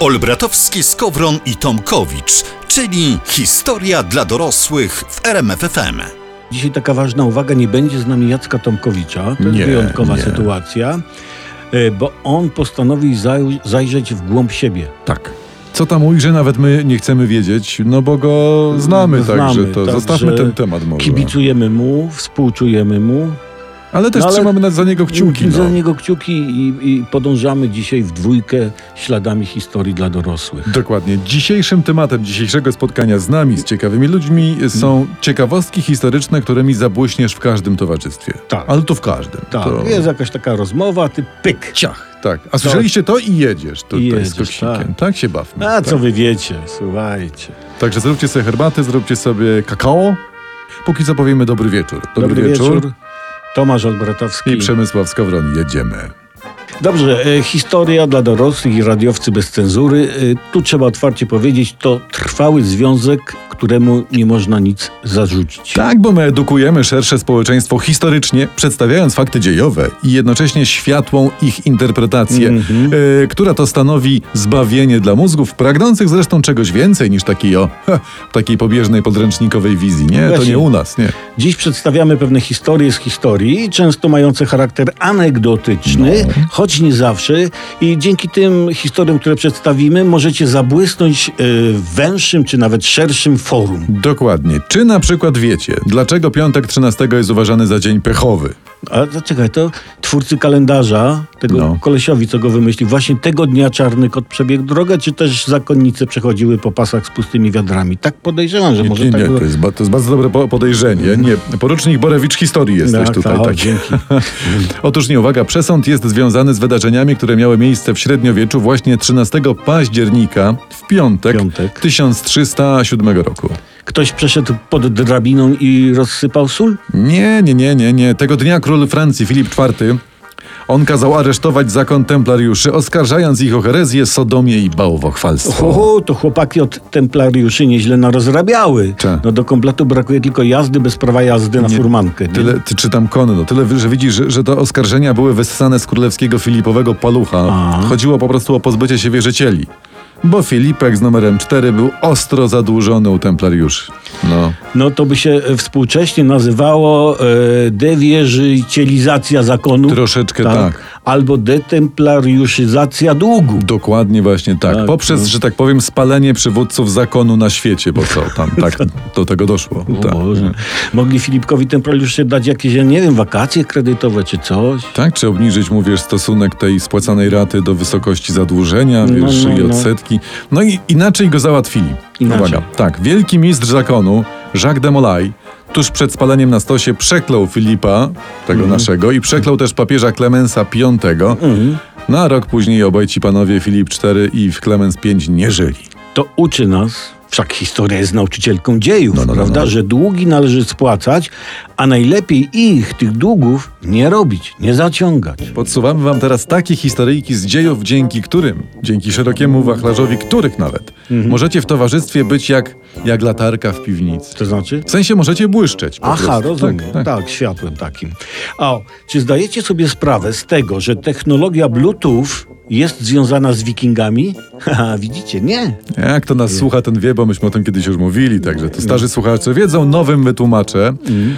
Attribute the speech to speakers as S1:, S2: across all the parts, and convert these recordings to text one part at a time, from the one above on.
S1: Olbratowski, Skowron i Tomkowicz, czyli historia dla dorosłych w RMFFM.
S2: Dzisiaj taka ważna uwaga, nie będzie z nami Jacka Tomkowicza. To
S3: Nie,
S2: jest wyjątkowa
S3: nie.
S2: sytuacja, e, bo on postanowił zaj- zajrzeć w głąb siebie.
S3: Tak. Co tam ujrzy, nawet my nie chcemy wiedzieć, no bo go znamy,
S2: Znamy,
S3: także to
S2: także
S3: zostawmy ten temat może.
S2: Kibicujemy mu, współczujemy mu.
S3: Ale też
S2: No ale-
S3: trzymamy na- za niego kciuki.
S2: Za
S3: No.
S2: niego kciuki i, i podążamy dzisiaj w dwójkę śladami historii dla dorosłych.
S3: Dokładnie. Dzisiejszym tematem dzisiejszego spotkania z nami, z ciekawymi ludźmi, są ciekawostki historyczne, którymi zabłyśniesz w każdym towarzystwie.
S2: Tak.
S3: Ale to w każdym.
S2: Tak,
S3: to...
S2: jest jakaś taka rozmowa, ty pyk.
S3: Ciach, tak. A słyszeliście to i jedziesz tutaj
S2: I
S3: z
S2: jedziesz,
S3: koksikiem.
S2: tak.
S3: Tak. się bawmy.
S2: A
S3: tak.
S2: co wy wiecie, słuchajcie.
S3: Także zróbcie sobie herbatę, zróbcie sobie kakao. Póki co powiemy dobry wieczór.
S2: Dobry, wieczór. Tomasz Olbratowski.
S3: I Przemysław Skowron. Jedziemy.
S2: Dobrze, e, historia dla dorosłych i radiowcy bez cenzury. E, tu trzeba otwarcie powiedzieć, to trwały związek, któremu nie można nic zarzucić.
S3: Tak, bo my edukujemy szersze społeczeństwo historycznie, przedstawiając fakty dziejowe i jednocześnie światłą ich interpretację,
S2: Mhm.
S3: e, która to stanowi zbawienie dla mózgów, pragnących zresztą czegoś więcej niż takiej o ha, takiej pobieżnej podręcznikowej wizji. Nie, to
S2: Właśnie.
S3: nie u nas, nie.
S2: Dziś przedstawiamy pewne historie z historii, często mające charakter anegdotyczny,
S3: No.
S2: choć nie zawsze. I dzięki tym historiom, które przedstawimy, możecie zabłysnąć e, w węższym czy nawet szerszym forum.
S3: Dokładnie. Czy na przykład wiecie, dlaczego piątek 13 jest uważany za dzień pechowy?
S2: A to czekaj, to twórcy kalendarza, tego
S3: No.
S2: kolesiowi, co go wymyślił, właśnie tego dnia czarny kot przebiegł drogę, czy też zakonnice przechodziły po pasach z pustymi wiadrami? Tak podejrzewam, że może
S3: nie,
S2: tak
S3: nie, to, jest, ba- to jest bardzo dobre po- podejrzenie. Nie, porucznik Borewicz historii jesteś
S2: Tak,
S3: tutaj.
S2: tak,
S3: tak.
S2: dzięki.
S3: Otóż nie, uwaga, przesąd jest związany z wydarzeniami, które miały miejsce w średniowieczu właśnie 13 października w piątek,
S2: Piątek.
S3: 1307 roku.
S2: Ktoś przeszedł pod drabiną i rozsypał sól?
S3: Nie, nie, nie, nie, nie. Tego dnia król Francji Filip IV on kazał aresztować zakon templariuszy, oskarżając ich o herezję, sodomię i bałwochwalstwo.
S2: Oho, to chłopaki od templariuszy nieźle narozrabiały.
S3: Cze.
S2: No do kompletu brakuje tylko jazdy bez prawa jazdy na
S3: Nie,
S2: furmankę. Nie?
S3: Tyle, ty, czytam konno, tyle, że widzisz, że, że te oskarżenia były wyssane z królewskiego Filipowego palucha.
S2: A.
S3: Chodziło po prostu o pozbycie się wierzycieli. Bo Filipek z numerem 4 był ostro zadłużony u templariuszy. No.
S2: No to by się e, współcześnie nazywało e, dewierzycielizacja zakonu.
S3: Troszeczkę tak.
S2: Albo detemplariuszyzacja długu.
S3: Dokładnie właśnie tak.
S2: Tak,
S3: Poprzez,
S2: no.
S3: że tak powiem, spalenie przywódców zakonu na świecie, bo co tam tak do tego doszło.
S2: O
S3: tak.
S2: Boże. Mogli Filipkowi templariuszy dać jakieś, ja nie wiem, wakacje kredytowe czy coś.
S3: Tak, czy obniżyć, mówisz, stosunek tej spłacanej raty do wysokości zadłużenia,
S2: No,
S3: wiesz,
S2: no,
S3: i
S2: no.
S3: odsetki. No i inaczej go załatwili.
S2: Inaczej.
S3: Uwaga, tak, wielki mistrz zakonu, Jacques de Molay, tuż przed spaleniem na stosie przeklął Filipa, tego
S2: Mhm.
S3: naszego, i przeklął też papieża Klemensa V. No a rok później obaj ci panowie, Filip IV i Klemens V, nie żyli.
S2: To uczy nas, wszak historia jest nauczycielką dziejów,
S3: No, no, no,
S2: prawda,
S3: no.
S2: że długi należy spłacać, a najlepiej ich, tych długów, nie robić, nie zaciągać.
S3: Podsuwamy wam teraz takie historyjki z dziejów, dzięki którym, dzięki szerokiemu wachlarzowi których nawet,
S2: Mhm.
S3: możecie w towarzystwie być jak, jak latarka w piwnicy.
S2: To znaczy?
S3: W sensie możecie błyszczeć.
S2: Aha,
S3: prostu.
S2: rozumiem.
S3: Tak,
S2: Tak,
S3: tak.
S2: światłem takim. A o, czy zdajecie sobie sprawę z tego, że technologia Bluetooth jest związana z wikingami? Haha, widzicie, nie.
S3: Jak to nas słucha, ten wie, bo myśmy o tym kiedyś już mówili, także to starzy słuchacze wiedzą, nowym wytłumaczę.
S2: Mhm.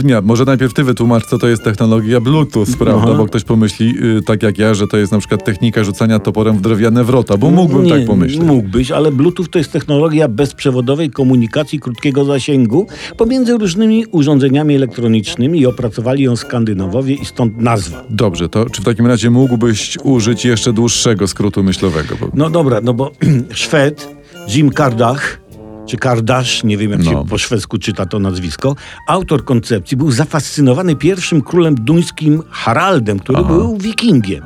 S3: Y, nie, może najpierw ty wytłumacz, co to jest technologia Bluetooth, prawda?
S2: Aha.
S3: Bo ktoś pomyśli, y, tak jak ja, że to jest na przykład technika rzucania toporem w drewniane wrota, bo mógłbym
S2: nie,
S3: tak pomyśleć.
S2: Mógłbyś, ale Bluetooth to jest technologia bezprzewodowej komunikacji krótkiego zasięgu pomiędzy różnymi urządzeniami elektronicznymi i opracowali ją Skandynawowie i stąd nazwa.
S3: Dobrze, to czy w takim razie mógłbyś użyć jeszcze dłuższego skrótu myślowego?
S2: No dobra, no bo Szwed Jim Kardach, czy Kardasz, nie wiem jak
S3: No.
S2: się po szwedzku czyta to nazwisko, autor koncepcji, był zafascynowany pierwszym królem duńskim Haraldem, który był wikingiem.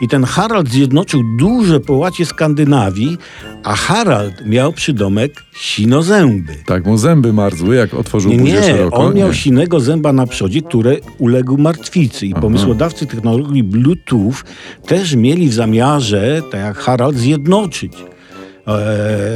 S2: I ten Harald zjednoczył duże połacie Skandynawii, a Harald miał przydomek Sinozęby.
S3: Tak, mu zęby marzły, jak otworzył
S2: Nie,
S3: buzię
S2: nie,
S3: szeroko.
S2: on miał
S3: Nie.
S2: sinego zęba na przodzie, które uległ martwicy. I pomysłodawcy technologii Bluetooth też mieli w zamiarze, tak jak Harald, zjednoczyć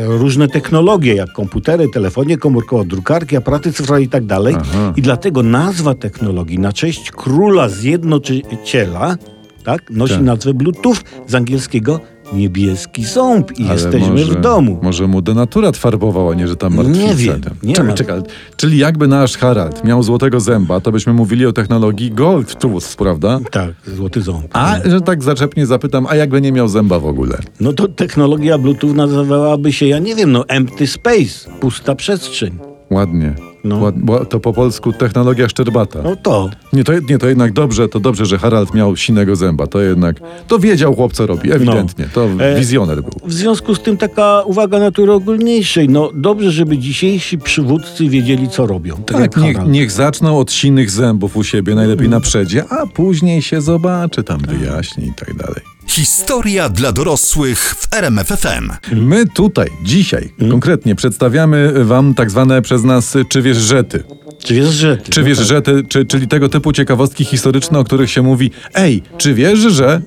S2: różne technologie, jak komputery, telefonie komórkowe, drukarki, aparaty cyfrowe i tak dalej.
S3: Aha.
S2: I dlatego nazwa technologii na cześć króla zjednoczyciela tak, nosi
S3: Tak.
S2: nazwę Bluetooth z angielskiego niebieski ząb i
S3: Ale
S2: jesteśmy
S3: może,
S2: w domu.
S3: Może mu denaturat farbowała, nie że tam martwica.
S2: Nie wiem, nie
S3: czekaj,
S2: ma.
S3: czekaj. Czyli jakby nasz Harald miał złotego zęba, to byśmy mówili o technologii Gold Tooth, prawda?
S2: Tak, złoty ząb.
S3: A, że tak zaczepnie zapytam, a jakby nie miał zęba w ogóle?
S2: No to technologia Bluetooth nazywałaby się, ja nie wiem, no empty space, pusta przestrzeń.
S3: Ładnie.
S2: No.
S3: To po polsku technologia szczerbata.
S2: No to.
S3: Nie, to, nie, to jednak dobrze, to dobrze, że Harald miał sinego zęba. To jednak, to wiedział chłop, co robi, ewidentnie. To
S2: E,
S3: wizjoner był.
S2: W związku z tym taka uwaga natury ogólniejszej. No dobrze, żeby dzisiejsi przywódcy wiedzieli, co robią. Tak,
S3: Tak, niech, niech zaczną od sinych zębów u siebie, najlepiej na przedzie, a później się zobaczy, tam wyjaśni i tak dalej.
S1: Historia dla dorosłych w RMFFM.
S3: My tutaj, dzisiaj, konkretnie przedstawiamy wam tak zwane przez nas czy wiesz żety.
S2: Czy wiesz, że... ty?
S3: Czy
S2: No
S3: wiesz
S2: tak.
S3: żety, czy, czyli tego typu ciekawostki historyczne, o których się mówi ej, czy wiesz, że...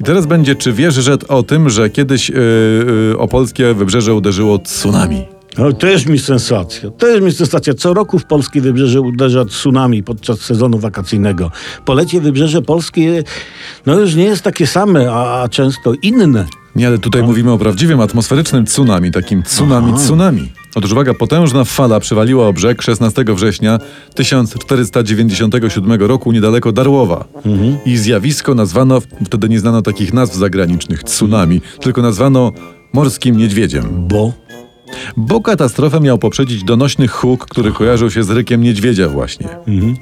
S3: I teraz będzie, czy wiesz, że o tym, że kiedyś yy, yy, opolskie wybrzeże uderzyło tsunami.
S2: No, to jest mi sensacja. To jest mi sensacja. Co roku w polskie wybrzeże uderza tsunami podczas sezonu wakacyjnego. Polecie wybrzeże polskie no już nie jest takie same, a, a często inne.
S3: Nie, ale tutaj mówimy o prawdziwym atmosferycznym tsunami, takim tsunami
S2: Aha.
S3: tsunami. Otóż uwaga, potężna fala przywaliła o brzeg 16 września 1497 roku niedaleko Darłowa. I zjawisko nazwano, wtedy nie znano takich nazw zagranicznych, tsunami, tylko nazwano morskim niedźwiedziem.
S2: Bo...
S3: Bo katastrofę miał poprzedzić donośny huk, który kojarzył się z rykiem niedźwiedzia właśnie.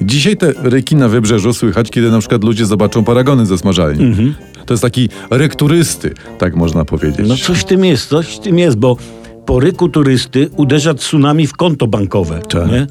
S3: Dzisiaj te ryki na wybrzeżu słychać, kiedy na przykład ludzie zobaczą paragony ze smażalni. To jest taki ryk turysty, tak można powiedzieć.
S2: No coś w tym jest, coś w tym jest, bo po ryku turysty uderza tsunami w konto bankowe.
S3: Tak.
S2: Nie?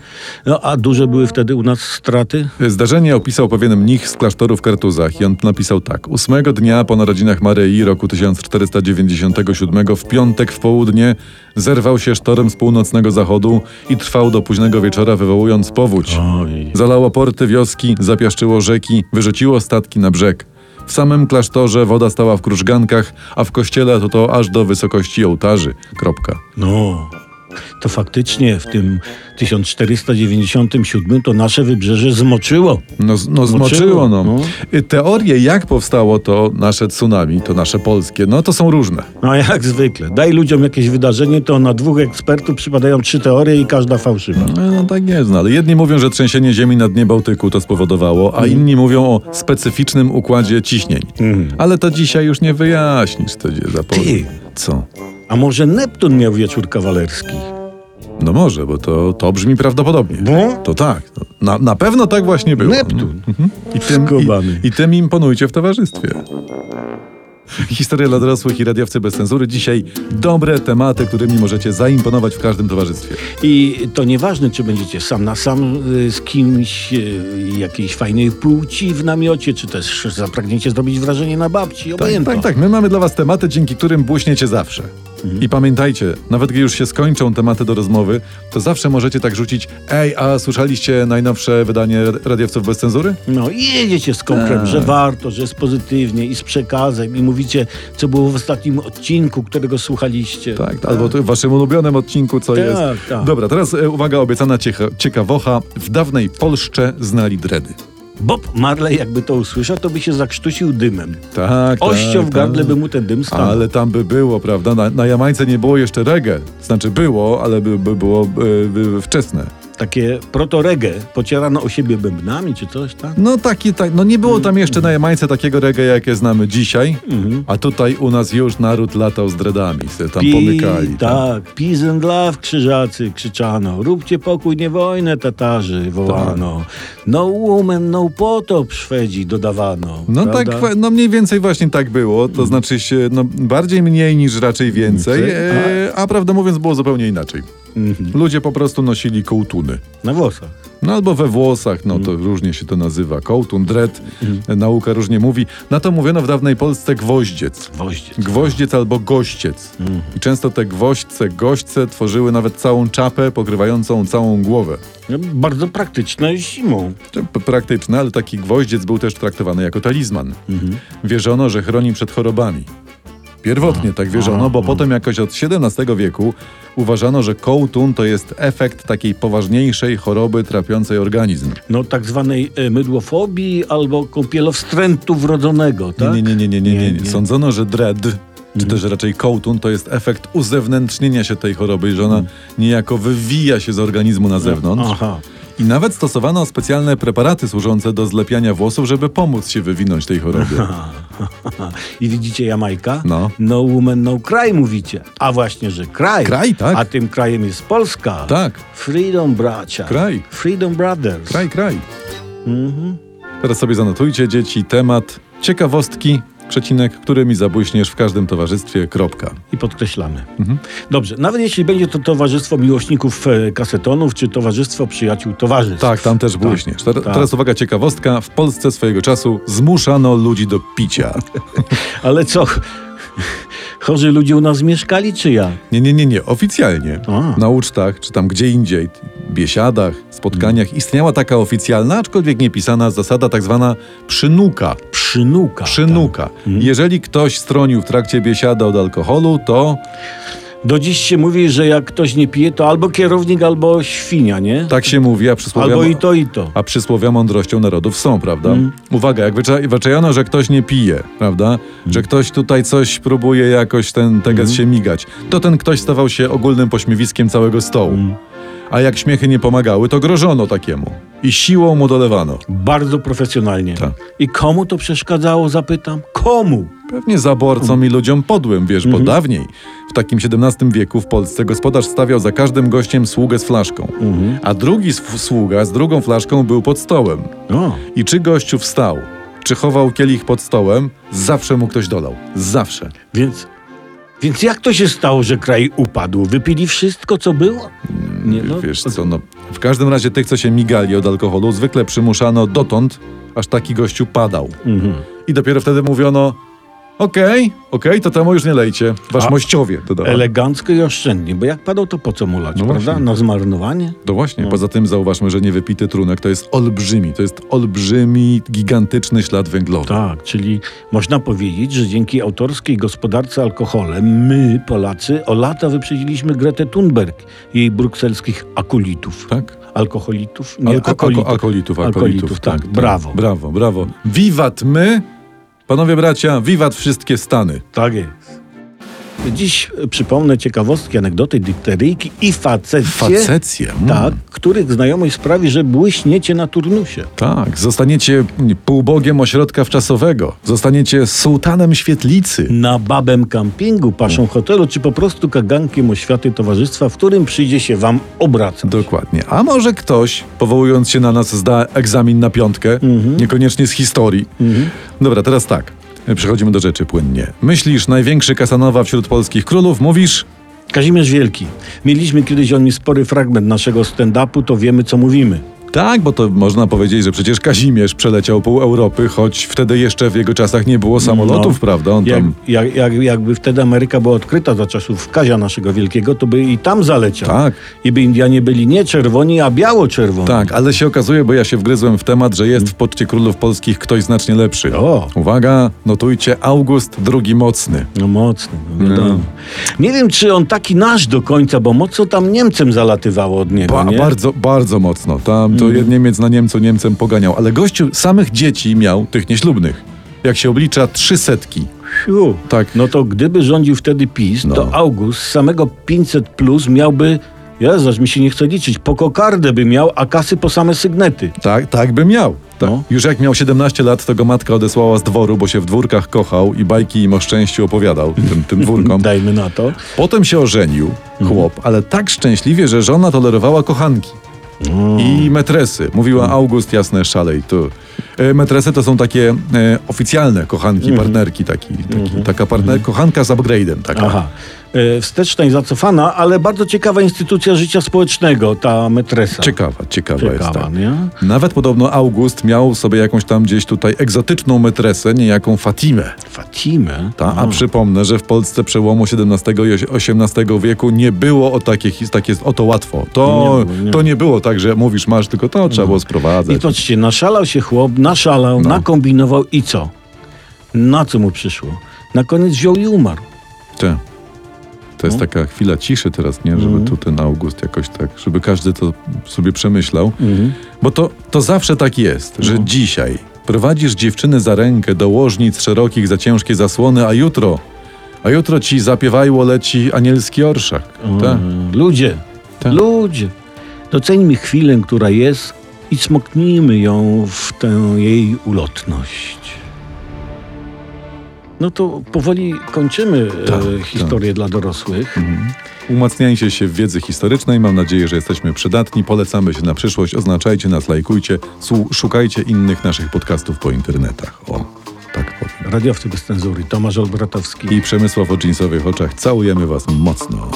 S2: No a duże były wtedy u nas straty?
S3: Zdarzenie opisał pewien mnich z klasztoru w Kartuzach i on napisał tak. Ósmego dnia po narodzinach Maryi roku 1497 w piątek w południe zerwał się sztorm z północnego zachodu i trwał do późnego wieczora wywołując powódź.
S2: Oj.
S3: Zalało porty wioski, zapiaszczyło rzeki, wyrzuciło statki na brzeg. W samym klasztorze woda stała w krużgankach, a w kościele to to aż do wysokości ołtarzy. Kropka.
S2: No, to faktycznie w tym 1497 to nasze wybrzeże zmoczyło.
S3: No, no zmoczyło, no. Y, Teorie, jak powstało to nasze tsunami, to nasze polskie, no to są różne.
S2: No jak zwykle. Daj ludziom jakieś wydarzenie, to na dwóch ekspertów przypadają trzy teorie i każda fałszywa.
S3: No, no tak jest, no, ale jedni mówią, że trzęsienie ziemi na dnie Bałtyku to spowodowało, a inni mówią o specyficznym układzie ciśnień. Ale to dzisiaj już nie wyjaśnisz, to gdzie zapomnę.
S2: Ty.
S3: Co?
S2: A może Neptun miał wieczór kawalerski?
S3: No może, bo to, to brzmi prawdopodobnie.
S2: No.
S3: To tak. Na, na pewno tak właśnie było.
S2: Neptun.
S3: Mhm. I, tym, i, I tym imponujcie w towarzystwie. Historia dla dorosłych i radiowcy bez cenzury. Dzisiaj dobre tematy, którymi możecie zaimponować w każdym towarzystwie.
S2: I to nieważne, czy będziecie sam na sam y, z kimś y, jakiejś fajnej płci w namiocie, czy też zapragniecie zrobić wrażenie na babci,
S3: Tak,
S2: obojętnie.
S3: tak, tak. My mamy dla was tematy, dzięki którym błyśniecie zawsze. I pamiętajcie, nawet gdy już się skończą tematy do rozmowy, to zawsze możecie tak rzucić Ej, a słyszeliście najnowsze wydanie radiowców bez cenzury?
S2: No i jedziecie z komprem,
S3: Tak.
S2: że warto, że jest pozytywnie i z przekazem i mówicie, co było w ostatnim odcinku, którego słuchaliście.
S3: Tak, albo w waszym ulubionym odcinku, co
S2: Tak,
S3: jest.
S2: tak.
S3: Dobra, teraz e, uwaga, obiecana ciecha, ciekawocha. W dawnej Polsce znali dredy.
S2: Bob Marley jakby to usłyszał, to by się zakrztusił dymem.
S3: Tak,
S2: Ością
S3: tak,
S2: w gardle
S3: tak.
S2: by mu ten dym stał.
S3: Ale tam by było, prawda? Na, na Jamajce nie było jeszcze reggae. Znaczy było, ale by, by było e, by wczesne.
S2: Takie proto-reggae, pocierano o siebie bębnami czy coś, tak?
S3: No taki, tak, no nie było tam jeszcze na Jamajce takiego reggae, jakie znamy dzisiaj,
S2: Mhm.
S3: a tutaj u nas już naród latał z dreadami, se tam pomykali. tam.
S2: tak, peace and love krzyżacy krzyczano, róbcie pokój, nie wojnę Tatarzy wołano,
S3: Tak.
S2: no woman, no potop Szwedzi dodawano.
S3: No
S2: prawda?
S3: tak, no mniej więcej właśnie tak było, to znaczy się, no bardziej mniej niż raczej więcej,
S2: Więcej,
S3: e, a prawdę mówiąc było zupełnie inaczej.
S2: Mhm.
S3: Ludzie po prostu nosili kołtuny.
S2: Na włosach.
S3: No albo we włosach, no to różnie się to nazywa. Kołtun, dret, nauka różnie mówi. Na to mówiono w dawnej Polsce gwoździec.
S2: Gwoździe.
S3: Gwoździec albo gościec. I często te gwoźdźce, goźdźce tworzyły nawet całą czapę pokrywającą całą głowę.
S2: No, bardzo praktyczne zimą.
S3: Praktyczne, ale taki gwoździec był też traktowany jako talizman. Wierzono, że chroni przed chorobami. Pierwotnie tak wierzono, bo potem jakoś od XVII wieku uważano, że kołtun to jest efekt takiej poważniejszej choroby trapiącej organizm.
S2: No tak zwanej e, mydłofobii albo kąpielowstrętu wrodzonego, tak?
S3: Nie, nie, nie, nie, nie, nie, nie. Sądzono, że dread czy też raczej kołtun, to jest efekt uzewnętrznienia się tej choroby, że ona
S2: Mhm.
S3: niejako wywija się z organizmu na zewnątrz.
S2: Aha.
S3: I nawet stosowano specjalne preparaty służące do zlepiania włosów, żeby pomóc się wywinąć tej chorobie.
S2: I widzicie Jamajka?
S3: No.
S2: No woman, no cry mówicie. A właśnie, że kraj.
S3: Kraj, tak.
S2: A tym krajem jest Polska.
S3: Tak,
S2: Freedom bracia.
S3: Kraj.
S2: Freedom brothers.
S3: kraj, kraj.
S2: Mhm.
S3: Teraz sobie zanotujcie, dzieci, temat ciekawostki, przecinek, który mi zabłyśniesz w każdym towarzystwie, kropka.
S2: I podkreślamy.
S3: Mhm.
S2: Dobrze, nawet jeśli będzie to towarzystwo miłośników e, kasetonów, czy towarzystwo przyjaciół towarzystw.
S3: Tak, tam też błyśniesz. Ter-
S2: tak.
S3: Teraz uwaga, ciekawostka. W Polsce swojego czasu zmuszano ludzi do picia.
S2: Ale co? Chorzy ludzie u nas mieszkali, czy jak?
S3: Nie, nie, nie, nie. Oficjalnie.
S2: A.
S3: Na ucztach, czy tam gdzie indziej, biesiadach, spotkaniach istniała taka oficjalna, aczkolwiek niepisana zasada tak zwana przynuka.
S2: Przynuka.
S3: Przynuka. Jeżeli ktoś stronił w trakcie biesiady od alkoholu, to
S2: Do dziś się mówi, że jak ktoś nie pije, to albo kierownik, albo świnia, nie?
S3: tak się mówi, a przysłowia...
S2: Albo i to, i to.
S3: A przysłowia mądrością narodów są, prawda?
S2: Mm.
S3: Uwaga, jak wycza- wyczajano, że ktoś nie pije, prawda? Że ktoś tutaj coś próbuje jakoś ten teges się migać, to ten ktoś stawał się ogólnym pośmiewiskiem całego stołu. A jak śmiechy nie pomagały, to grożono takiemu. I siłą mu dolewano.
S2: Bardzo profesjonalnie.
S3: Tak.
S2: I komu to przeszkadzało, zapytam? Komu?
S3: Pewnie zaborcom i ludziom podłym, wiesz, bo dawniej, w takim XVII wieku w Polsce gospodarz stawiał za każdym gościem sługę z flaszką. A drugi sługa z drugą flaszką był pod stołem.
S2: O,
S3: I czy gościu wstał, czy chował kielich pod stołem, zawsze mu ktoś dolał. Zawsze.
S2: więc... Więc jak to się stało, że kraj upadł? Wypili wszystko, co było? Nie, no,
S3: Wiesz co, no. W każdym razie tych, co się migali od alkoholu, zwykle przymuszano dotąd, aż taki gościu padał.
S2: Mhm.
S3: I dopiero wtedy mówiono, okej, okej, to temu już nie lejcie. Wasz
S2: A-
S3: mościowie. Dodała.
S2: Elegancko i oszczędnie, bo jak padał, to po co mulać,
S3: No
S2: prawda?
S3: właśnie.
S2: Na zmarnowanie?
S3: No właśnie, poza tym zauważmy, że niewypity trunek to jest olbrzymi, to jest olbrzymi, gigantyczny ślad węglowy.
S2: Tak, czyli można powiedzieć, że dzięki autorskiej gospodarce alkoholem my, Polacy, o lata wyprzedziliśmy Gretę Thunberg i jej brukselskich akulitów.
S3: Tak?
S2: Alkoholitów?
S3: Al-
S2: Nie,
S3: alko-
S2: akolitów.
S3: alkoholitów,
S2: Alkoholitów, tak. Brawo.
S3: Brawo, brawo. Wiwat my, panowie bracia, wiwat wszystkie Stany.
S2: Tak jest. Dziś przypomnę ciekawostki, anegdoty, dykteryjki i facecje,
S3: Facecje. mm.
S2: tak, których znajomość sprawi, że błyśniecie na turnusie.
S3: Tak, zostaniecie półbogiem ośrodka wczasowego. Zostaniecie sułtanem świetlicy.
S2: Na babem kampingu, paszą hotelu, czy po prostu kagankiem oświaty towarzystwa, w którym przyjdzie się wam obracać.
S3: Dokładnie. A może ktoś, powołując się na nas, zda egzamin na piątkę, niekoniecznie z historii. Dobra, teraz tak. Przechodzimy do rzeczy płynnie. Myślisz, największy Kasanowa wśród polskich królów? Mówisz?
S2: Kazimierz Wielki. Mieliśmy kiedyś o nim spory fragment naszego stand-upu, to wiemy, co mówimy.
S3: Tak, bo to można powiedzieć, że przecież Kazimierz przeleciał pół Europy, choć wtedy jeszcze w jego czasach nie było samolotów,
S2: No.
S3: prawda? On
S2: Jak,
S3: tam...
S2: jak, jak, jakby wtedy Ameryka była odkryta za czasów Kazia naszego Wielkiego, to by i tam zaleciał.
S3: Tak.
S2: I by Indianie byli nie czerwoni, a biało-czerwoni.
S3: Tak, ale się okazuje, bo ja się wgryzłem w temat, że jest w poczcie królów polskich ktoś znacznie lepszy.
S2: O.
S3: Uwaga, notujcie, August II Mocny.
S2: No mocny, no wiadomo.
S3: No.
S2: Nie wiem, czy on taki nasz do końca, bo mocno tam Niemcem zalatywało od niego,
S3: Ba,
S2: nie?
S3: bardzo, bardzo mocno. Tam to Niemiec na Niemcu Niemcem poganiał, ale gościu samych dzieci miał, tych nieślubnych. Jak się oblicza, trzy setki.
S2: Fiu.
S3: Tak.
S2: No to gdyby rządził wtedy PiS,
S3: No.
S2: to August z samego 500 plus miałby, Jezu, aż mi się nie chce liczyć, po kokardę by miał, a kasy po same sygnety.
S3: Tak, tak by miał. Tak.
S2: No.
S3: Już jak miał 17 lat, to go matka odesłała z dworu, bo się w dwórkach kochał i bajki im o szczęściu opowiadał tym, tym dwórkom.
S2: Dajmy na to.
S3: Potem się ożenił, chłop, ale tak szczęśliwie, że żona tolerowała kochanki. I metresy. Mówiła August, jasne, szalej. To, e, metresy to są takie e, oficjalne kochanki, partnerki. Taki, taki, Taka partner, kochanka z upgrade'em. Taka.
S2: Aha. E, Wsteczna i zacofana, ale bardzo ciekawa instytucja życia społecznego, ta metresa.
S3: Ciekawa, ciekawa, jest.
S2: Ciekawa,
S3: Tak.
S2: nie?
S3: Nawet podobno August miał sobie jakąś tam gdzieś tutaj egzotyczną metresę, niejaką Fatimę.
S2: Fatimę.
S3: Ta, a przypomnę, że w Polsce przełomu XVII i XVIII wieku nie było o takie, takie o to łatwo. To
S2: Nie było, nie.
S3: to nie było tak, że mówisz masz, tylko to trzeba było
S2: I
S3: sprowadzać.
S2: patrzcie, naszalał się chłop, naszalał,
S3: No.
S2: nakombinował i co? Na co mu przyszło? Na koniec wziął i umarł.
S3: Te. To jest
S2: No.
S3: taka chwila ciszy teraz, nie? Żeby
S2: Mhm.
S3: tu ten August jakoś tak, żeby każdy to sobie przemyślał.
S2: Mhm.
S3: Bo to, to zawsze tak jest, że
S2: No.
S3: dzisiaj prowadzisz dziewczyny za rękę do łożnic szerokich za ciężkie zasłony, a jutro A jutro ci zapiewajło leci anielski orszak.
S2: Mm, Ludzie,
S3: Tak.
S2: ludzie, doceńmy chwilę, która jest i smoknijmy ją w tę jej ulotność. No to powoli kończymy
S3: Tak,
S2: e, historię dla dorosłych.
S3: Umacniajcie się w wiedzy historycznej. Mam nadzieję, że jesteśmy przydatni. Polecamy się na przyszłość. Oznaczajcie nas, lajkujcie. Szukajcie innych naszych podcastów po internetach. O, tak powiem.
S2: Radiowcy bez cenzury, Tomasz Olbratowski.
S3: I Przemysław o dżinsowych oczach. Całujemy was mocno.